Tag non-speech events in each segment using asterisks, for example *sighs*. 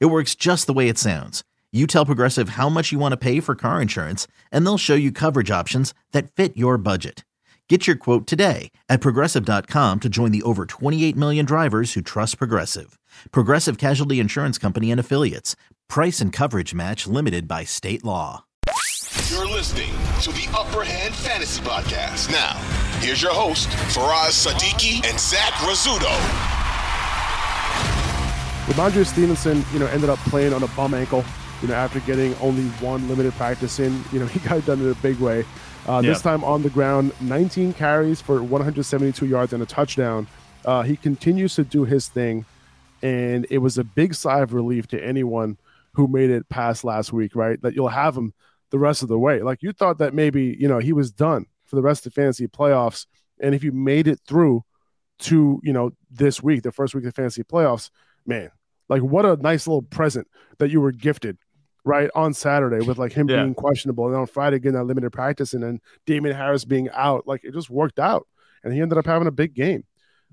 It works just the way it sounds. You tell Progressive how much you want to pay for car insurance, and they'll show you coverage options that fit your budget. Get your quote today at progressive.com to join the over 28 million drivers who trust Progressive. Progressive Casualty Insurance Company and Affiliates. Price and coverage match limited by state law. You're listening to the Upper Hand Fantasy Podcast. Now, here's your host, Faraz Sadiki and Zach Rizzuto. Rhamondre Stevenson, you know, ended up playing on a bum ankle, you know, after getting only one limited practice in. You know, *laughs* he got it done in a big way. Uh, yeah. This time on the ground, 19 carries for 172 yards and a touchdown. Uh, he continues to do his thing, and it was a big sigh of relief to anyone who made it past last week, right? That you'll have him the rest of the way. Like you thought that maybe, you know, he was done for the rest of the fantasy playoffs. And if you made it through to, you know, this week, the first week of fantasy playoffs, man, like what a nice little present that you were gifted right on Saturday with like him yeah. being questionable and on Friday getting that limited practice and then Damien Harris being out. Like it just worked out. And he ended up having a big game.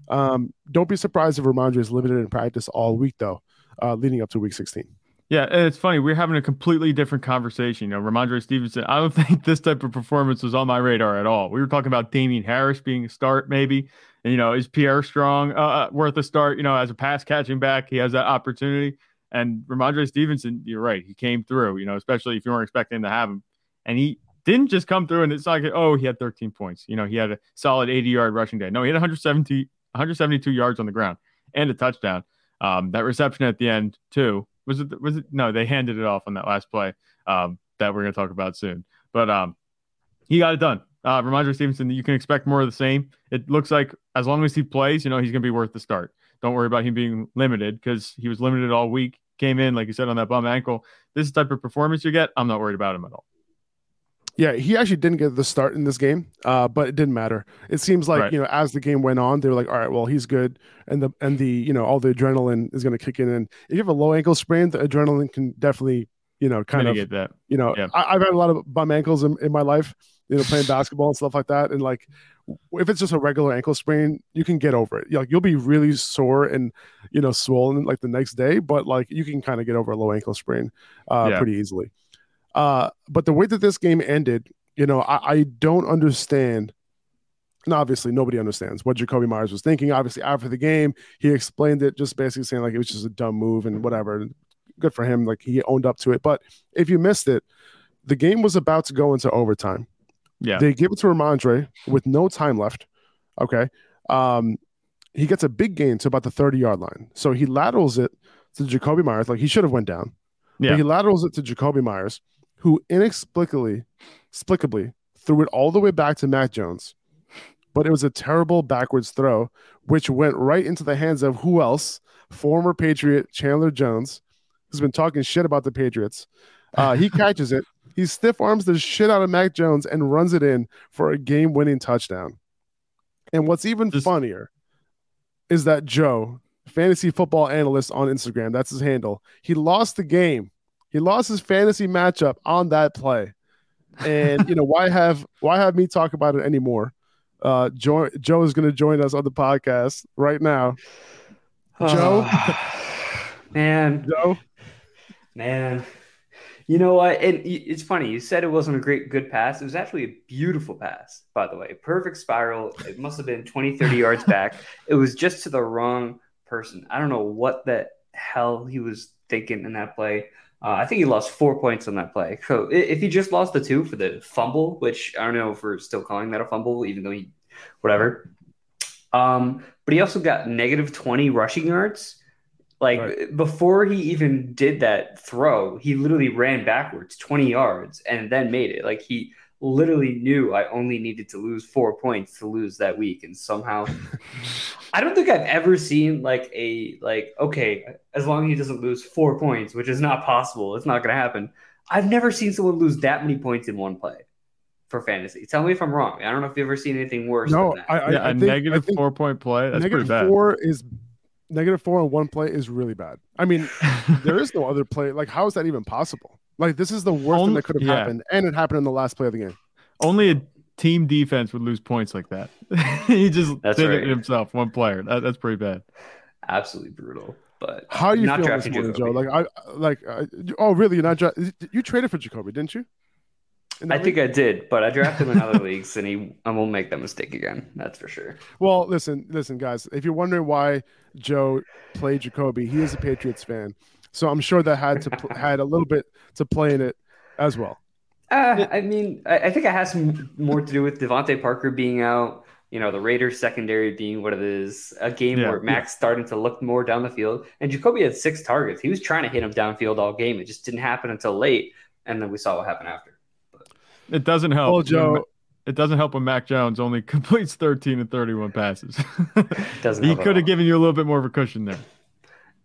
Um, don't be surprised if Rhamondre is limited in practice all week though, uh, leading up to week 16. Yeah, it's funny. We're having a completely different conversation. You know, Rhamondre Stevenson, I don't *laughs* think this type of performance was on my radar at all. We were talking about Damien Harris being a start, maybe. You know, is Pierre Strong uh, uh, worth a start? You know, as a pass catching back, he has that opportunity. And Rhamondre Stevenson, you're right. He came through, you know, especially if you weren't expecting to have him. And he didn't just come through and it's like, oh, he had 13 points. You know, he had a solid 80 yard rushing day. No, he had 170, 172 yards on the ground and a touchdown. Um, that reception at the end, too. Was it, was it, no, they handed it off on that last play um, that we're going to talk about soon. But um, he got it done uh, Rhamondre Stevenson, you can expect more of the same. It looks like as long as he plays, you know, he's going to be worth the start. Don't worry about him being limited because he was limited all week. Came in, like you said, on that bum ankle. This is the type of performance you get. I'm not worried about him at all. Yeah, he actually didn't get the start in this game, uh, but it didn't matter. It seems like right. you know as the game went on, they were like, all right, well he's good, and the and the you know all the adrenaline is going to kick in. And if you have a low ankle sprain, the adrenaline can definitely you know kind of get that. You know, yeah. I, have had a lot of bum ankles in, in my life, you know, playing basketball and stuff like that. And like, if it's just a regular ankle sprain, you can get over it. Like, you'll be really sore and you know swollen like the next day, but like you can kind of get over a low ankle sprain uh, yeah. pretty easily. Uh, but the way that this game ended, you know, I, I don't understand. And obviously, nobody understands what Jakobi Meyers was thinking. Obviously, after the game, he explained it, just basically saying like it was just a dumb move and whatever. Good for him, like he owned up to it. But if you missed it, the game was about to go into overtime. Yeah. They give it to Rhamondre with no time left. Okay. Um, he gets a big gain to about the 30 yard line. So he laterals it to Jakobi Meyers. Like he should have went down. Yeah. But he laterals it to Jakobi Meyers, who inexplicably, explicably threw it all the way back to Mac Jones. But it was a terrible backwards throw, which went right into the hands of who else? Former Patriot Chandler Jones, who's been talking shit about the Patriots. Uh, he *laughs* catches it he stiff arms the shit out of Mac Jones and runs it in for a game winning touchdown. And what's even Just, funnier is that Joe, fantasy football analyst on Instagram, that's his handle, he lost the game. He lost his fantasy matchup on that play. And you know, why *laughs* have why have me talk about it anymore? Uh Joe Joe is gonna join us on the podcast right now. *sighs* Joe. man. Joe. Man. You know what? And it's funny. You said it wasn't a great, good pass. It was actually a beautiful pass, by the way. Perfect spiral. It must have been 20, 30 yards back. It was just to the wrong person. I don't know what the hell he was thinking in that play. Uh, I think he lost four points on that play. So if he just lost the two for the fumble, which I don't know if we're still calling that a fumble, even though he, whatever. Um, but he also got negative 20 rushing yards like right. before he even did that throw, he literally ran backwards 20 yards and then made it. Like he literally knew I only needed to lose four points to lose that week, and somehow *laughs* I don't think I've ever seen like a like okay, as long as he doesn't lose four points, which is not possible, it's not going to happen. I've never seen someone lose that many points in one play for fantasy. Tell me if I'm wrong. I don't know if you've ever seen anything worse. No, I, I, yeah, a think, negative four point play. That's negative pretty bad. Four is negative four on one play is really bad. I mean, *laughs* there is no other play. Like, how is that even possible? Like, this is the worst Only, thing that could have yeah. happened, and it happened in the last play of the game. Only a team defense would lose points like that. *laughs* he just that's did right. it himself, one player. That, that's pretty bad. Absolutely brutal. But how are you feeling this morning, Joe? Like, I like. Uh, oh, really? You're not. Dra- you traded for Jakobi, didn't you? I league? think I did, but I drafted him in other *laughs* leagues, and he I won't make that mistake again. That's for sure. Well, listen, listen, guys. If you're wondering why Joe played Jakobi, he is a Patriots fan, so I'm sure that had to had a little bit to play in it as well. Uh, I mean, I, I think it has some more to do with DeVante Parker being out. You know, the Raiders secondary being what it is, a game yeah, where Max yeah. starting to look more down the field, and Jakobi had six targets. He was trying to hit him downfield all game. It just didn't happen until late, and then we saw what happened after. It doesn't help. Well, Joe, it doesn't help when Mac Jones only *laughs* completes 13 and 31 passes. *laughs* doesn't he could have given you a little bit more of a cushion there.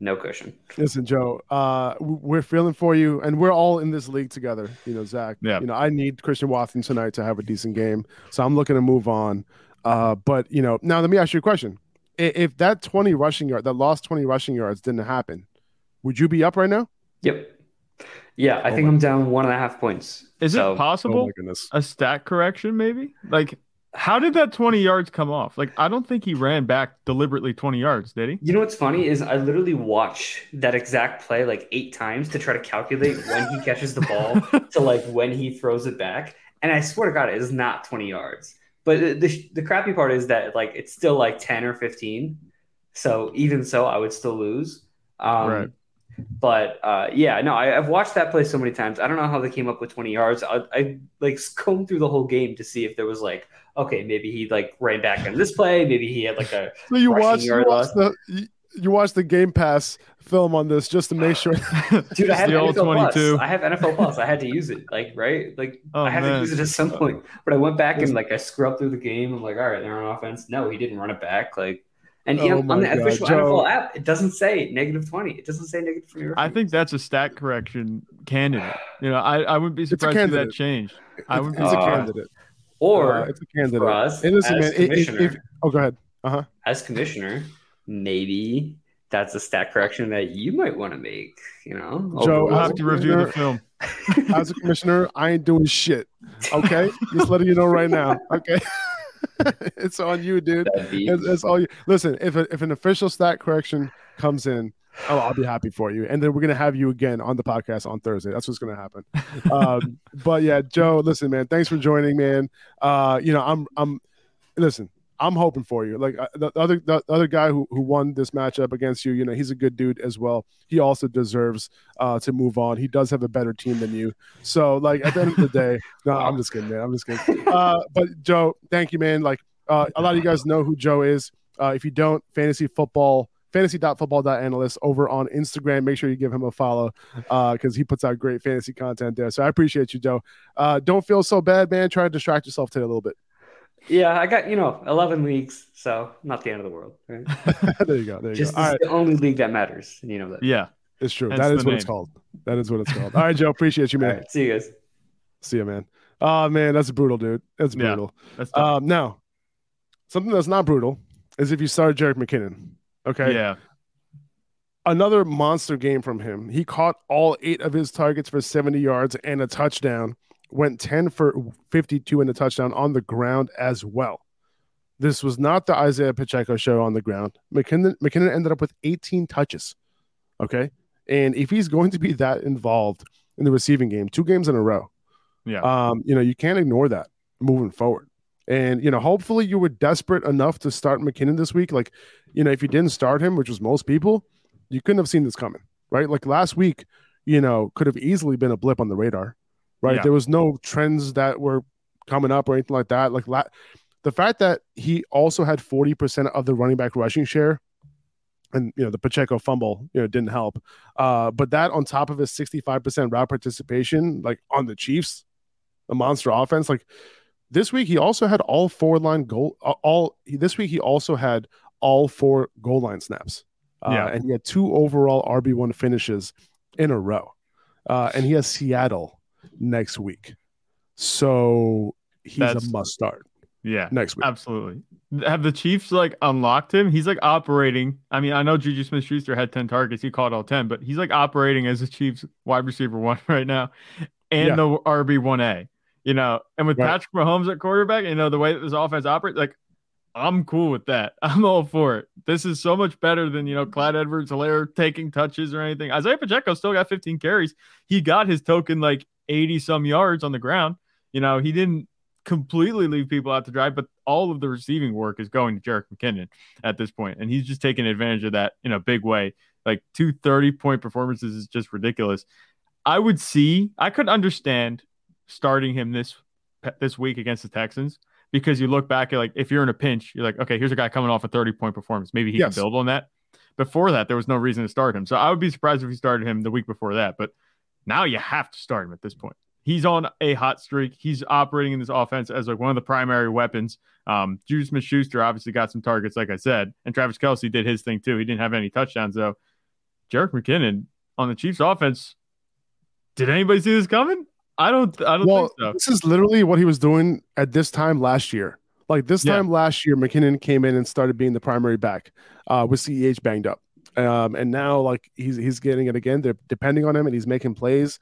No cushion. Listen, Joe, uh, we're feeling for you, and we're all in this league together. You know, Zach. Yeah. You know, I need Christian Watson tonight to have a decent game, so I'm looking to move on. Uh, but you know, now let me ask you a question: If that 20 rushing yard, that lost 20 rushing yards, didn't happen, would you be up right now? Yep. Yeah, I oh think I'm down one and a half points. Is so, it possible? Oh a stat correction, maybe? Like, how did that 20 yards come off? Like, I don't think he ran back deliberately 20 yards, did he? You know what's funny is I literally watch that exact play like eight times to try to calculate when he catches the ball *laughs* to like when he throws it back. And I swear to God, it is not 20 yards. But the, the crappy part is that like it's still like 10 or 15. So even so, I would still lose. Um, right. But uh, yeah, no, I, have watched that play so many times. I don't know how they came up with 20 yards. I, I like combed through the whole game to see if there was like, okay, maybe he like ran back on this play. Maybe he had like a. *laughs* So you watched, you watched the you, watched the Game Pass film on this just to make sure. *laughs* Dude, I have NFL 22. Plus. I have NFL Plus. I had to use it, like right, like oh, I had man. to use it at some point. But I went back and like I scrubbed through the game. I'm like, all right, they're on offense. No, he didn't run it back. Like and oh on the God, official Joe. NFL app, it doesn't say negative 20. It doesn't say negative 20. I think that's a stat correction candidate. You know, I, I wouldn't be surprised if that changed. I would be it's a candidate. Or uh, it's a candidate. For us, and listen, man, if, if, oh, go ahead. Uh-huh. As commissioner, maybe that's a stat correction that you might want to make. You know, Joe, I'll have to review the film. As a commissioner, I ain't doing shit. Okay, just letting you know right now. Okay. *laughs* *laughs* it's on you, dude. It's, all you. Listen, if a, if an official stat correction comes in, oh, I'll be happy for you. And then we're gonna have you again on the podcast on Thursday. That's what's gonna happen. um, *laughs* but yeah, Joe, listen, man, thanks for joining, man. Uh, you know, I'm I'm listen. I'm hoping for you. Like uh, the other the other guy who, who won this matchup against you, you know, he's a good dude as well. He also deserves uh, to move on. He does have a better team than you. So like at the end of the day, *laughs* no, I'm just kidding, man. I'm just kidding. Uh, but Joe, thank you, man. Like uh, a lot of you guys know who Joe is. Uh, if you don't, fantasy football fantasy.football.analyst over on Instagram. Make sure you give him a follow because uh, he puts out great fantasy content there. So I appreciate you, Joe. Uh, don't feel so bad, man. Try to distract yourself today a little bit. Yeah, I got you know eleven leagues, so not the end of the world. Right? *laughs* there you go. There you Just go. All right. the only league that matters, and you know that. Yeah, it's true. That's that is what name. it's called. That is what it's called. All right, Joe. Appreciate you, man. see you guys. See you, man. Oh man, that's brutal, dude. That's brutal. Yeah, that's um, now, something that's not brutal is if you start Jerick McKinnon. Okay. Yeah. Another monster game from him. He caught all eight of his targets for 70 yards and a touchdown went 10 for 52 in a touchdown on the ground as well. This was not the Isaiah Pacheco show on the ground. McKinnon, McKinnon ended up with 18 touches. Okay. And if he's going to be that involved in the receiving game, two games in a row, yeah, um, you know, you can't ignore that moving forward. And you know, hopefully you were desperate enough to start McKinnon this week. Like, you know, if you didn't start him, which was most people, you couldn't have seen this coming, right? Like last week, you know, could have easily been a blip on the radar right? Yeah. There was no trends that were coming up or anything like that. Like la- the fact that he also had 40% of the running back rushing share and you know the Pacheco fumble, you know, didn't help. Uh, but that on top of his 65% route participation, like on the Chiefs, a monster offense. Like this week, he also had all four line goal. All this week, he also had all four goal line snaps. Uh, yeah, and he had two overall RB one finishes in a row. Uh, and he has Seattle next week, so he's That's, a must start. Yeah, next week, absolutely. Have the Chiefs like unlocked him? He's like operating. I mean, I know Juju Smith Schuster had 10 targets, he caught all 10, but he's like operating as a Chiefs wide receiver one *laughs* right now and yeah. the RB1A, you know. And with right. Patrick Mahomes at quarterback, you know, the way that this offense operates, like, I'm cool with that. *laughs* I'm all for it. This is so much better than, you know, Clyde Edwards Helaire taking touches or anything. Isaiah Pacheco still got 15 carries. He got his token like 80 some yards on the ground. You know, he didn't completely leave people out to dry, but all of the receiving work is going to Jerick McKinnon at this point, and he's just taking advantage of that in a big way. Like two 30 point performances is just ridiculous. I would see, I could understand starting him this this week against the Texans because you look back at like if you're in a pinch, you're like, okay, here's a guy coming off a 30 point performance. Maybe he yes. can build on that. Before that, there was no reason to start him. So I would be surprised if he started him the week before that. But now you have to start him at this point he's on a hot streak. He's operating in this offense as like one of the primary weapons. Um, Juju Smith Schuster obviously got some targets, like I said, and Travis Kelce did his thing too. He didn't have any touchdowns though. Jerick McKinnon on the Chiefs offense. Did anybody see this coming? I don't. I don't well, so. This is literally what he was doing at this time last year. Like this time yeah. last year, McKinnon came in and started being the primary back uh, with CEH banged up. Um, and now like he's he's getting it again. They're depending on him and he's making plays.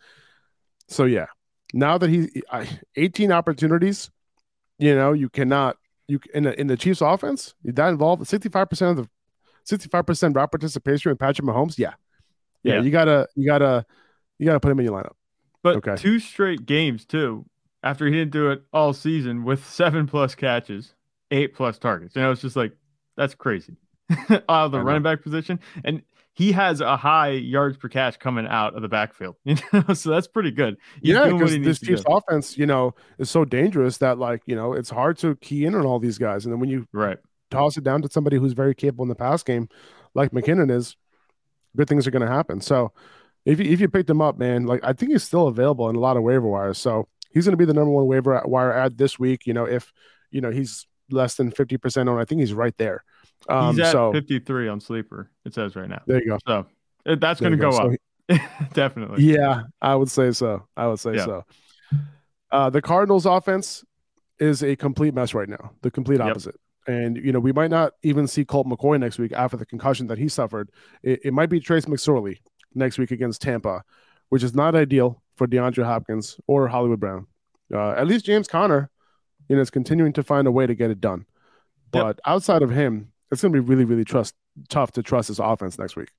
So yeah, now that he 18 opportunities, you know, you cannot you in the in the Chiefs offense, that involved 65% of the 65% route participation with Patrick Mahomes. Yeah. yeah. Yeah, you gotta you gotta you gotta put him in your lineup. But okay. two straight games too, after he didn't do it all season with seven plus catches, eight plus targets. You know, it's just like that's crazy. *laughs* out of the running back position. And he has a high yards per catch coming out of the backfield. *laughs* You know, so that's pretty good. He's yeah, because this Chiefs offense, you know, is so dangerous that like you know it's hard to key in on all these guys, and then when you right toss it down to somebody who's very capable in the pass game, like McKinnon is, good things are going to happen. So if you, if you picked him up, man, like I think he's still available in a lot of waiver wires. So he's going to be the number one waiver wire ad this week. You know, if you know he's less than fifty percent on, I think he's right there. Um, He's at so, 53 on sleeper. It says right now. There you go. So it, that's going to go, go, up. So *laughs* Definitely. Yeah, I would say so. I would say yeah. so. Uh, the Cardinals' offense is a complete mess right now. The complete opposite. Yep. And you know we might not even see Colt McCoy next week after the concussion that he suffered. It, it might be Trace McSorley next week against Tampa, which is not ideal for DeAndre Hopkins or Hollywood Brown. Uh, at least James Conner, you know, is continuing to find a way to get it done. But yep. outside of him, it's going to be really, really trust tough to trust this offense next week.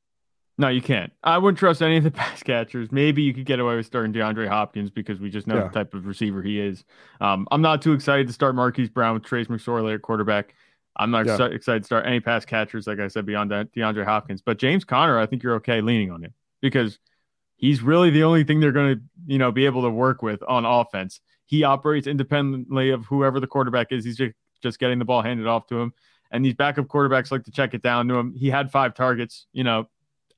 No, you can't. I wouldn't trust any of the *laughs* pass catchers. Maybe you could get away with starting DeAndre Hopkins because we just know yeah. the type of receiver he is. Um, I'm not too excited to start Marquise Brown with Trace McSorley at quarterback. I'm not yeah. excited to start any pass catchers, like I said, beyond that DeAndre Hopkins. But James Conner, I think you're okay leaning on him because he's really the only thing they're going to, you know, be able to work with on offense. He operates independently of whoever the quarterback is. He's just, just getting the ball handed off to him and these backup quarterbacks like to check it down to him. He had five targets. You know,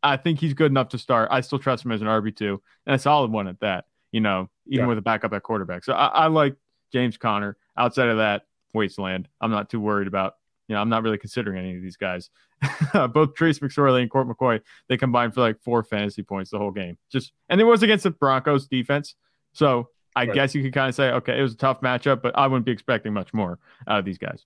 I think he's good enough to start. I still trust him as an RB two and a solid one at that. You know, even yeah. with a backup at quarterback. So I, I like James Conner. Outside of that, wasteland. I'm not too worried about. You know, I'm not really considering any of these guys. *laughs* Both Trace McSorley and Colt McCoy, they combined for like four fantasy points the whole game. Just and it was against the Broncos defense. So I right. guess you could kind of say, okay, it was a tough matchup, but I wouldn't be expecting much more out of these guys.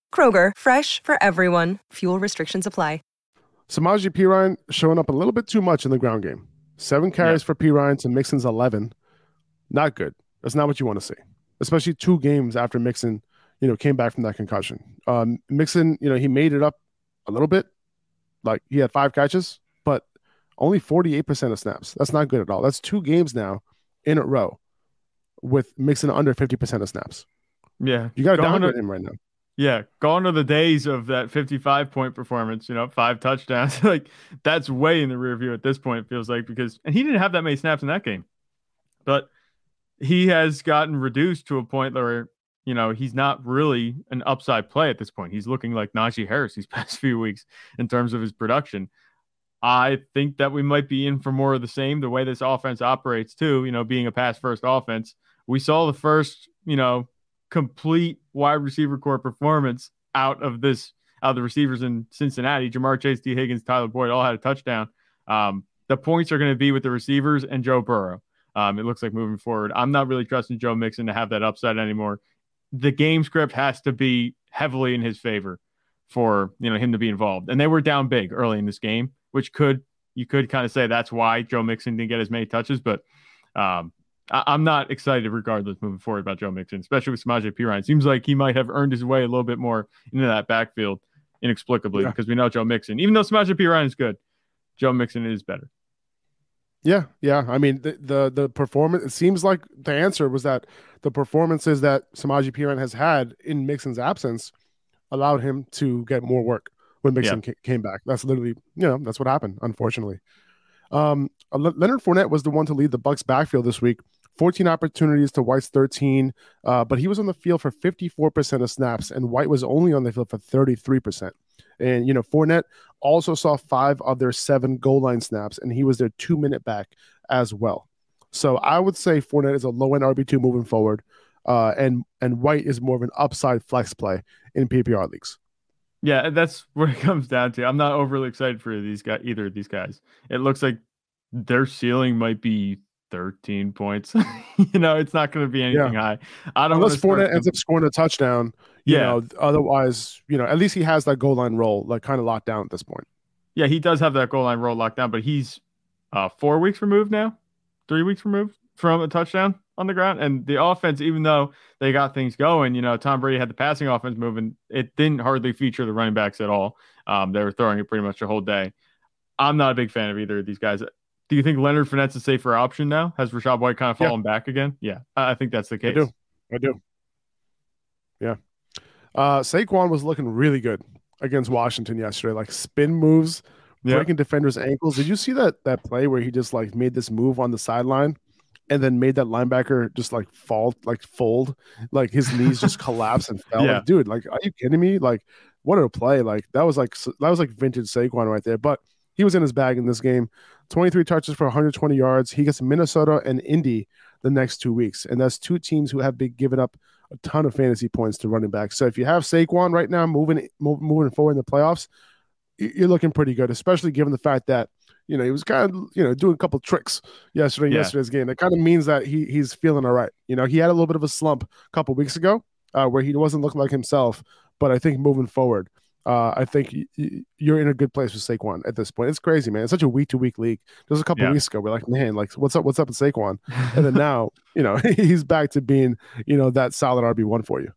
Kroger, fresh for everyone. Fuel restrictions apply. Samaje Perine showing up a little bit too much in the ground game. Seven carries yeah. for Perine to Mixon's 11. Not good. That's not what you want to see, especially two games after Mixon, you know, came back from that concussion. Um, Mixon, you know, he made it up a little bit. Like he had five catches, but only 48% of snaps. That's not good at all. That's two games now in a row with Mixon under 50% of snaps. Yeah, you got to downgrade him right now. Yeah, gone are the days of that 55 point performance, you know, five touchdowns. *laughs* like that's way in the rear view at this point, feels like, because and he didn't have that many snaps in that game. But he has gotten reduced to a point where, you know, he's not really an upside play at this point. He's looking like Najee Harris these *laughs* past few weeks in terms of his production. I think that we might be in for more of the same, the way this offense operates, too, you know, being a pass first offense. We saw the first, you know, complete wide receiver core performance out of this out of the receivers in Cincinnati. Ja'Marr Chase, Tee Higgins, Tyler Boyd all had a touchdown. Um, the points are going to be with the receivers and Joe Burrow. Um, it looks like moving forward. I'm not really trusting Joe Mixon to have that upside anymore. The game script has to be heavily in his favor for you know him to be involved. And they were down big early in this game, which could you could kind of say that's why Joe Mixon didn't get as many touches. But um, I- am not excited regardless moving forward about Joe Mixon, especially with Samaje Perine. Seems like he might have earned his way a little bit more into that backfield inexplicably yeah. because we know Joe Mixon, even though Samaje Perine is good, Joe Mixon is better. Yeah, yeah. I mean, the, the the performance. It seems like the answer was that the performances that Samaje Perine has had in Mixon's absence allowed him to get more work when Mixon yeah. came back. That's literally, you know, that's what happened. Unfortunately, um, Leonard Fournette was the one to lead the Bucs backfield this week 14 opportunities to White's 13, uh, but he was on the field for 54% of snaps, and White was only on the field for 33%. And, you know, Fournette also saw five of their seven goal line snaps, and he was their two minute back as well. So I would say Fournette is a low end RB2 moving forward, uh, and, and White is more of an upside flex play in PPR leagues. Yeah, that's *laughs* what it comes down to. I'm not overly excited for these guys, either of these guys. It looks like their ceiling might be 13 points. *laughs* you know, it's not going to be anything yeah. high. I don't unless Fournette ends up scoring a touchdown. You yeah. know, otherwise, you know, at least he has that goal line role like kind of locked down at this point. Yeah, he does have that goal line role locked down, but he's uh, four weeks removed now, three weeks removed from a touchdown on the ground. And the offense, even though they got things going, you know, Tom Brady had the passing offense moving. It didn't hardly feature the running backs at all. Um, they were throwing it pretty much the whole day. I'm not a big fan of either of these guys. Do you think Leonard Fournette's a safer option now? Has Rachaad White kind of fallen yeah. back again? Yeah, I think that's the case. I do. I do. Yeah. Uh, Saquon was looking really good against Washington yesterday. Like spin moves, breaking defenders' ankles. Did you see that that play where he just like made this move on the sideline and then made that linebacker just like fall, like fold, like his knees just *laughs* collapse and fell? Yeah. Like, dude, like, are you kidding me? Like, what a play! Like that was like that was like vintage Saquon right there. But he was in his bag in this game. 23 touches for 120 yards. He gets Minnesota and Indy the next two weeks. And that's two teams who have been giving up a ton of fantasy points to running back. So if you have Saquon right now moving moving forward in the playoffs, you're looking pretty good, especially given the fact that you know he was kind of you know doing a couple tricks yesterday yeah. yesterday's game. That kind of means that he he's feeling all right. You know, he had a little bit of a slump a couple weeks ago uh, where he wasn't looking like himself, but I think moving forward, uh, I think you're in a good place with Saquon at this point. It's crazy, man. It's such a week to week league. Just a couple yeah. weeks ago, we're like, man, like what's up? What's up with Saquon? *laughs* And then now, you know, *laughs* he's back to being, you know, that solid RB one for you.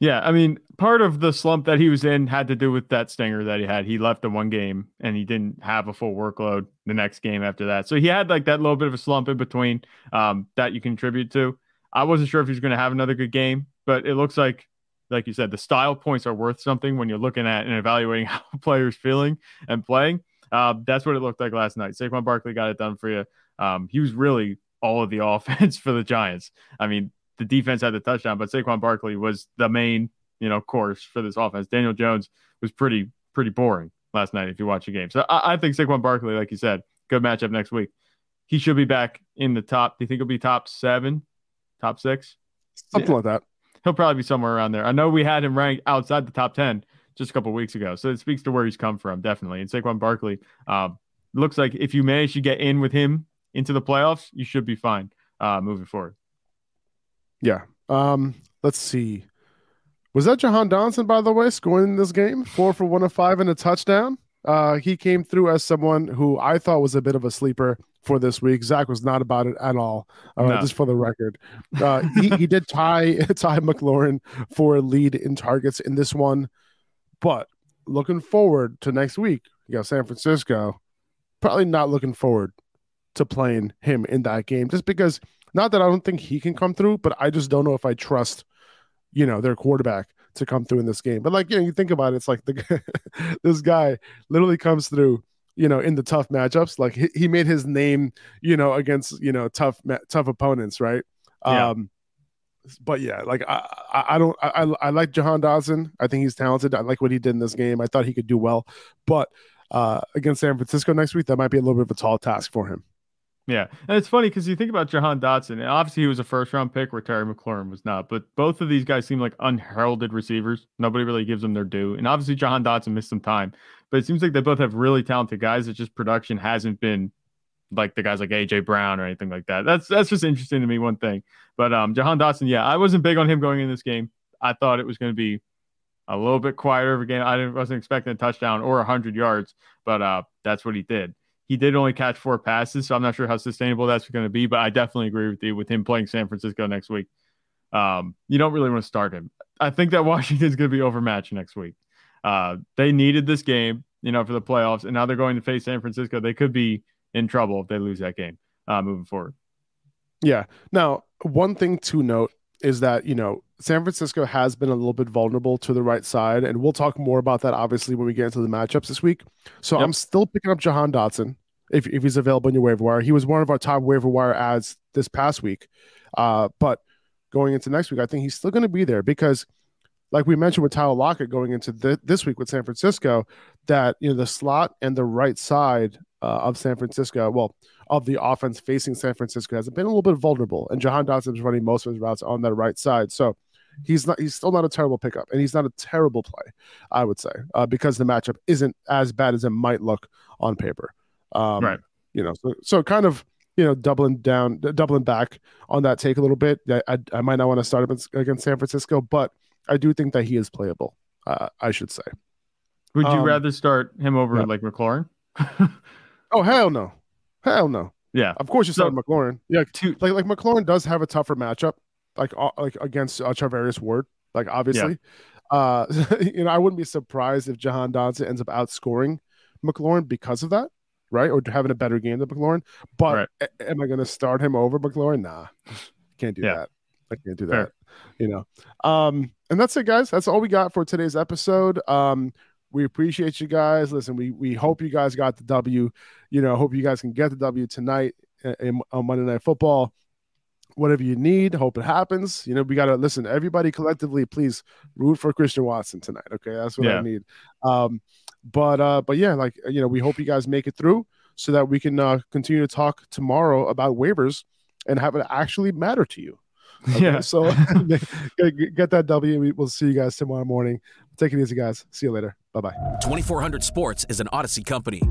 Yeah, I mean, part of the slump that he was in had to do with that stinger that he had. He left the one game and he didn't have a full workload the next game after that. So he had like that little bit of a slump in between um, that you contribute to. I wasn't sure if he was going to have another good game, but it looks like like you said, the style points are worth something when you're looking at and evaluating *laughs* how a player's feeling and playing. Uh, that's what it looked like last night. Saquon Barkley got it done for you. Um, he was really all of the *laughs* offense for the Giants. I mean, the defense had the touchdown, but Saquon Barkley was the main, you know, course for this offense. Daniel Jones was pretty, pretty boring last night if you watch the game. So I, I think Saquon Barkley, like you said, good matchup next week. He should be back in the top. Do you think he'll be top seven, top six? Something yeah. like that he'll probably be somewhere around there. I know we had him ranked outside the top 10 just a couple weeks ago. So it speaks to where he's come from, definitely. And Saquon Barkley um, looks like if you manage to get in with him into the playoffs, you should be fine uh, moving forward. Yeah. Um, let's see. Was that Jahan Dotson, by the way, scoring in this game? Four for one of five and a touchdown. Uh, he came through as someone who I thought was a bit of a sleeper for this week. Zach was not about it at all, uh, no. just for the record. Uh, he, he did tie *laughs* Ty McLaurin for a lead in targets in this one, but looking forward to next week, you got San Francisco. Probably not looking forward to playing him in that game, just because not that I don't think he can come through, but I just don't know if I trust you know, their quarterback to come through in this game. But like, you know, you think about it, it's like the *laughs* this guy literally comes through, you know, in the tough matchups. Like he, he made his name, you know, against, you know, tough, tough opponents. Right. Yeah. Um, but yeah, like I, I don't, I, I like Jahan Dotson. I think he's talented. I like what he did in this game. I thought he could do well, but uh, against San Francisco next week, that might be a little bit of a tall task for him. Yeah, and it's funny because you think about Jahan Dotson, and obviously he was a first round pick where Terry McLaurin was not, but both of these guys seem like unheralded receivers. Nobody really gives them their due, and obviously Jahan Dotson missed some time, but it seems like they both have really talented guys. That just production hasn't been like the guys like AJ Brown or anything like that. That's that's just interesting to me. One thing, but um, Jahan Dotson, yeah, I wasn't big on him going in this game. I thought it was going to be a little bit quieter of a game. I wasn't expecting a touchdown or hundred yards, but uh, that's what he did. He did only catch four passes, so I'm not sure how sustainable that's going to be. But I definitely agree with you with him playing San Francisco next week. Um, you don't really want to start him. I think that *laughs* Washington's going to be overmatched next week. Uh, they needed this game, you know, for the playoffs, and now they're going to face San Francisco. They could be in trouble if they lose that game uh, moving forward. Yeah. Now, one thing to note is that, you know, San Francisco has been a little bit vulnerable to the right side, and we'll talk more about that obviously when we get into the matchups this week. So yep. I'm still picking up Jahan Dotson if, if he's available in your waiver wire. He was one of our top waiver wire ads this past week. Uh, but going into next week, I think he's still going to be there because, like we mentioned with Tyler Lockett going into the, this week with San Francisco, that you know the slot and the right side uh, of San Francisco, well, of the offense facing San Francisco has been a little bit vulnerable, and Jahan Dotson is running most of his routes on that right side. So he's not he's still not a terrible pickup, and he's not a terrible play, I would say, uh, because the matchup isn't as bad as it might look on paper. Um, right. You know, so, so kind of you know doubling down, doubling back on that take a little bit. I I, I might not want to start him against San Francisco, but I do think that he is playable. Uh, I should say. Would you um, rather start him over yeah. like McLaurin? *laughs* oh hell no, hell no. Yeah, of course you so, start McLaurin. Yeah, two, like like McLaurin does have a tougher matchup, like uh, like against uh, Charvarius Ward. Like obviously, yeah. uh, *laughs* you know I wouldn't be surprised if Jahan Dotson ends up outscoring McLaurin because of that, right? Or having a better game than McLaurin. But right. am I going to start him over McLaurin? Nah, *laughs* can't do yeah. that. I can't do that. Fair. You know. Um, and that's it, guys. That's all we got for today's episode. Um, we appreciate you guys. Listen, we we hope you guys got the W. You know, hope you guys can get the W tonight in, on Monday Night Football. Whatever you need, hope it happens. You know, we gotta listen. Everybody collectively, please root for Christian Watson tonight. Okay, that's what yeah. I need. Um, but uh, but yeah, like you know, we hope you guys make it through so that we can uh, continue to talk tomorrow about waivers and have it actually matter to you. Okay, yeah. So *laughs* *laughs* get that W. We'll see you guys tomorrow morning. Take it easy, guys. See you later. Bye bye. 2400 Sports is an Odyssey company.